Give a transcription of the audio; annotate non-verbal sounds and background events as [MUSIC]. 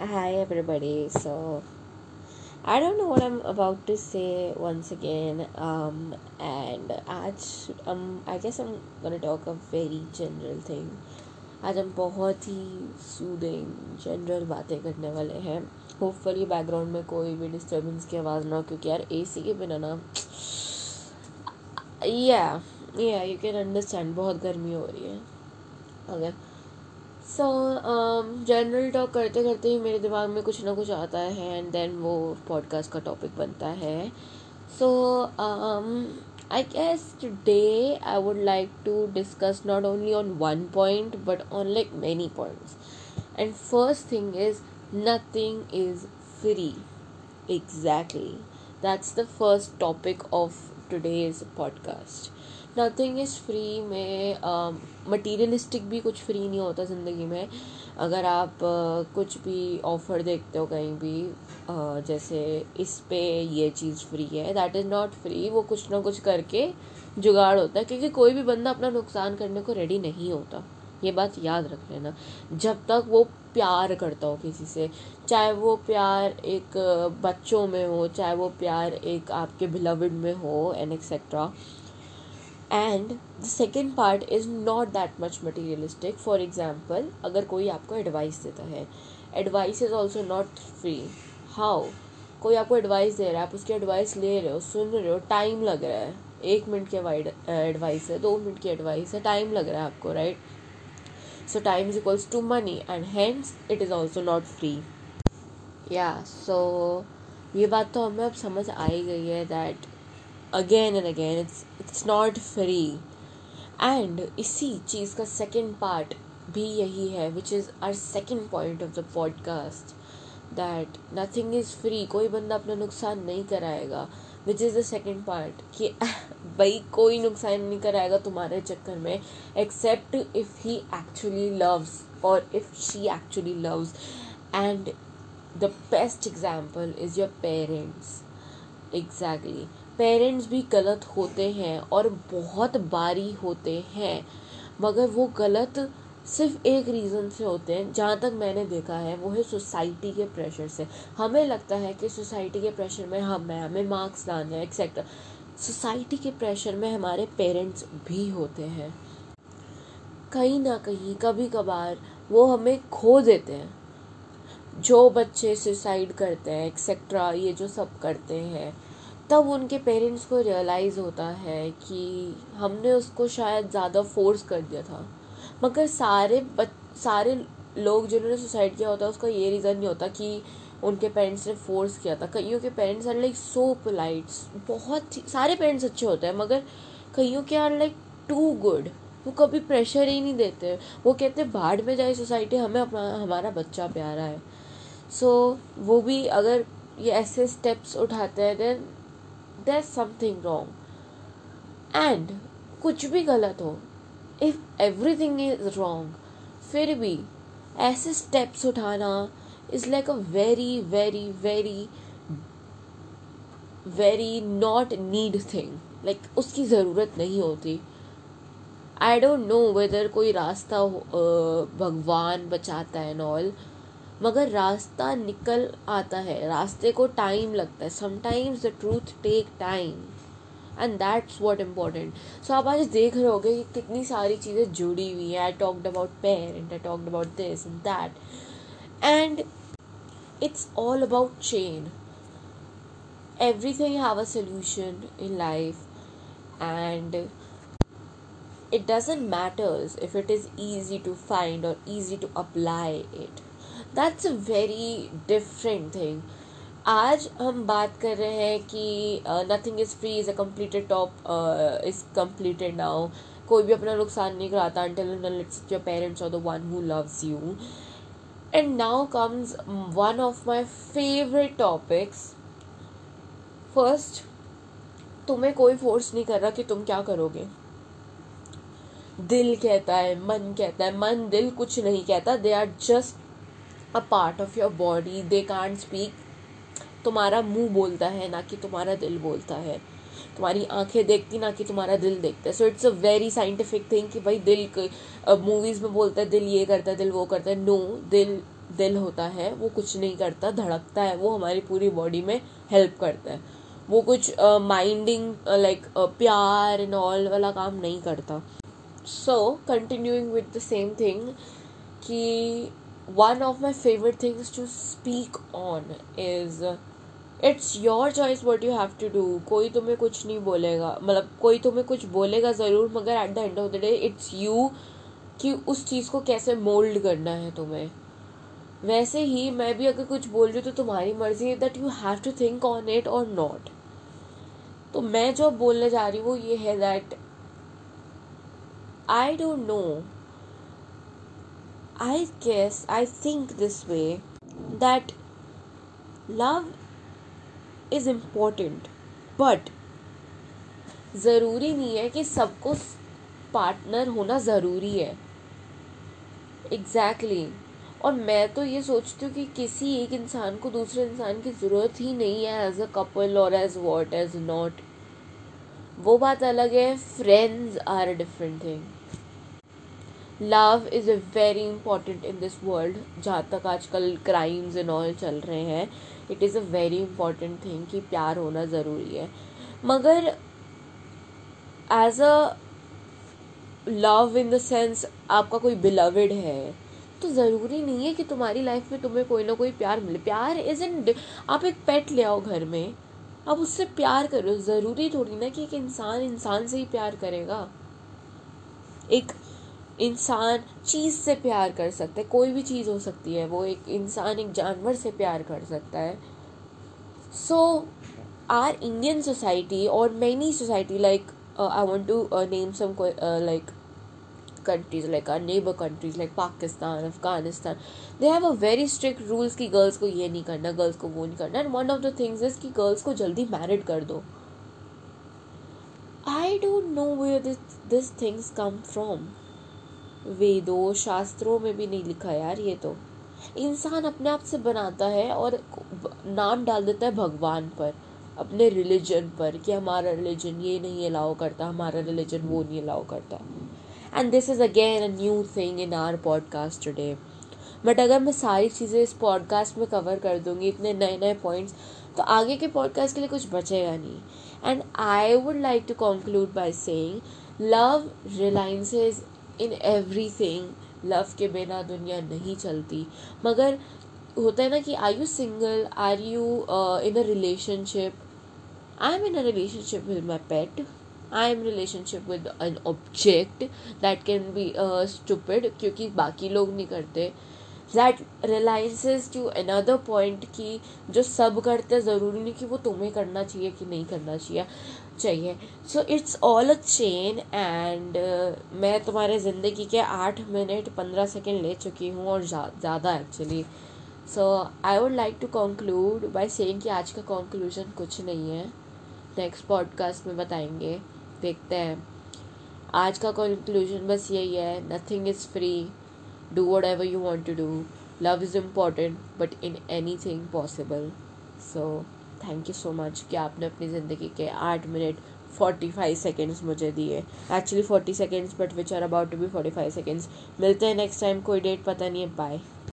Hi everybody. So I don't know what I'm about to say once again. Um, and आज um I guess I'm gonna talk a very general thing. आज हम बहुत ही soothing general बातें करने वाले हैं hopefully background में कोई भी डिस्टर्बेंस की आवाज़ ना हो क्योंकि यार एसी के बिना ना या या यू कैन अंडरस्टैंड बहुत गर्मी हो रही है ओके सो जनरल टॉक करते करते ही मेरे दिमाग में कुछ ना कुछ आता है एंड देन वो पॉडकास्ट का टॉपिक बनता है। So I guess today I would like to discuss not only on one point but on like many points and first thing is nothing is free exactly that's the first topic of today's podcast nothing is free में materialistic uh, भी कुछ free नहीं होता ज़िंदगी में। अगर आप uh, कुछ भी ऑफ़र देखते हो कहीं भी uh, जैसे इस पे ये चीज़ फ्री है दैट इज़ नॉट फ्री वो कुछ ना कुछ करके जुगाड़ होता है क्योंकि कोई भी बंदा अपना नुकसान करने को रेडी नहीं होता। ये बात याद रख लेना। जब तक वो प्यार करता हो किसी से, चाहे वो प्यार एक बच्चों में हो, चाहे वो प्यार एक आपके बिलविड में हो and etcetera and the second part is not that much materialistic for example अगर कोई आपको एडवाइस देता है advice is also not free how कोई आपको एडवाइस दे रहा है, आप उसकी एडवाइस ले रहे हो, सुन रहे हो टाइम लग रहा है। एक मिनट की एडवाइस है, दो मिनट की एडवाइस है टाइम लग रहा है आपको right so time is equals to money and hence it is also not free या सो ये बात तो हमें अब समझ आ ही गई है that again and again it's it's not free and इसी चीज़ का सेकेंड पार्ट भी यही है which is our second point of the podcast that nothing is free कोई बंदा अपना नुकसान नहीं कराएगा which is the second part कि [LAUGHS] भाई, कोई नुकसान नहीं कराएगा तुम्हारे चक्कर में except if he actually loves और if she actually loves and the best example is your parents exactly parents भी गलत होते हैं और बहुत बारी होते हैं, मगर वो गलत सिर्फ़ एक रीज़न से होते हैं। जहाँ तक मैंने देखा है, वो है सोसाइटी के प्रेशर से। हमें लगता है कि सोसाइटी के प्रेशर में हम हैं, हमें मार्क्स लाने हैं एक्सेट्रा सोसाइटी के प्रेशर में हमारे पेरेंट्स भी होते हैं। कहीं ना कहीं कभी कभार वो हमें खो देते हैं। जो बच्चे सुसाइड करते हैं एक्सेट्रा ये जो सब करते हैं, तब उनके पेरेंट्स को रियलाइज़ होता है कि हमने उसको शायद ज़्यादा फोर्स कर दिया था। मगर सारे बच, सारे लोग जिन्होंने सुसाइड किया होता है, उसका ये रीज़न नहीं होता कि उनके पेरेंट्स ने फोर्स किया था। कईयों के parents are like so polite बहुत ही सारे पेरेंट्स अच्छे होते हैं मगर कईयों के आर लाइक टू गुड वो कभी प्रेशर ही नहीं देते। वो कहते हैं बाहर में जाए सोसाइटी हमें अपना हमारा बच्चा प्यारा है। सो so, वो भी अगर ये ऐसे स्टेप्स उठाते हैं then there something wrong and कुछ भी गलत हो इफ़ एवरीथिंग इज़ रॉन्ग फिर भी ऐसे स्टेप्स उठाना is like a very very very very not need thing like उसकी ज़रूरत नहीं होती। आई डोंट नो वेदर कोई रास्ता भगवान बचाता है नॉल मगर रास्ता निकल आता है। रास्ते को टाइम लगता है। Sometimes the truth take time and that's what important so आप आज देख रहे होगे कि कितनी सारी चीज़ें जुड़ी हुई हैं। I talked about parent I talked about this and that and it's all about chain everything have a solution in life, and it doesn't matters if it is easy to find or easy to apply it. That's a very different thing आज हम बात कर रहे हैं कि nothing is free is a completed top is completed now कोई भी अपना नुकसान नहीं कराता अंटिल इट्स योर पेरेंट्स और the one who loves you and now comes one of my favourite topics first तुम्हें कोई फोर्स नहीं कर रहा कि तुम क्या करोगे। दिल कहता है, मन कहता है, मन, दिल कुछ नहीं कहता। They are just a part of your body they can't speak तुम्हारा मुँह बोलता है ना कि तुम्हारा दिल बोलता है। तुम्हारी आँखें देखती ना कि तुम्हारा दिल देखता है। So it's a very scientific thing कि भाई दिल मूवीज़ में बोलता है, दिल ये करता है, दिल वो करता है। नो दिल दिल होता है, वो कुछ नहीं करता, धड़कता है, वो हमारी पूरी बॉडी में हेल्प करता है। वो कुछ माइंडिंग लाइक प्यार एंड ऑल वाला काम नहीं करता। So continuing with the same thing कि one of my favourite things to speak on is it's your choice what you have to do कोई तुम्हें कुछ नहीं बोलेगा। मतलब कोई तुम्हें कुछ बोलेगा ज़रूर, मगर at the end of the day it's you कि उस चीज़ को कैसे मोल्ड करना है तुम्हें। वैसे ही मैं भी अगर कुछ बोल रही हूँ तो तुम्हारी मर्ज़ी है that you have to think on it और नॉट तो मैं जो बोलने जा रही हूँ वो ये है that I don't know I guess I think this way that love is important but ज़रूरी नहीं है कि सबको पार्टनर होना ज़रूरी है। Exactly exactly. और मैं तो ये सोचती हूँ कि किसी एक इंसान को दूसरे इंसान की ज़रूरत ही नहीं है एज अ कपल और एज वॉट एज नॉट वो बात अलग है friends are a different thing love is a very important in this world जहाँ तक आजकल क्राइम्स एंड ऑल चल रहे हैं it is a very important thing कि प्यार होना ज़रूरी है। मगर as a love in the sense आपका कोई बिलवड है तो ज़रूरी नहीं है कि तुम्हारी लाइफ में तुम्हें कोई ना कोई प्यार मिले। प्यार इज़ इन आप एक पेट ले आओ घर में, आप उससे प्यार करो। ज़रूरी थोड़ी ना कि एक इंसान इंसान से ही प्यार करेगा। एक इंसान चीज़ से प्यार कर सकते हैं, कोई भी चीज़ हो सकती है, वो एक इंसान, एक जानवर से प्यार कर सकता है। सो आर इंडियन सोसाइटी और many society like I want to name some like countries like our neighbour countries like Pakistan Afghanistan they have a very strict rules कि गर्ल्स को ये नहीं करना गर्ल्स को वो नहीं करना and one of the things is कि गर्ल्स को जल्दी मैरिड कर दो। I don't know way this things come from वेदों, शास्त्रों में भी नहीं लिखा यार ये तो। इंसान अपने आप से बनाता है और नाम डाल देता है भगवान पर, अपने रिलीजन पर कि हमारा रिलीजन ये नहीं अलाउ करता, हमारा रिलीजन वो नहीं अलाउ करता। And this is again a new thing in our podcast today but अगर मैं सारी चीज़ें इस पॉडकास्ट में कवर कर दूँगी, इतने नए नए पॉइंट्स तो आगे के पॉडकास्ट के लिए कुछ बचेगा नहीं। And I would like to conclude by saying love reliances in everything love के बिना दुनिया नहीं चलती। मगर होता है ना कि are you single are you in a relationship I am in a relationship with my pet I am relationship with an object that can be stupid क्योंकि बाकी लोग नहीं करते। That realises to another point कि जो सब करते ज़रूरी नहीं कि वो तुम्हें करना चाहिए कि नहीं करना चाहिए। चाहिए। So it's all a chain and मैं तुम्हारे ज़िंदगी के आठ मिनट पंद्रह सेकेंड ले चुकी हूँ और ज़्यादा actually so I would like to conclude by saying कि आज का कंक्लूजन कुछ नहीं है। नेक्स्ट पॉडकास्ट में बताएँगे। देखते हैं। आज का कंक्लूजन बस यही है। Nothing is free do whatever you want to do love is important but in anything possible so thank you so much कि आपने अपनी ज़िंदगी के आठ मिनट फोर्टी फाइव सेकेंड्स मुझे दिए। Actually forty seconds but which are about to be forty five seconds मिलते हैं नेक्स्ट टाइम कोई डेट पता नहीं है बाय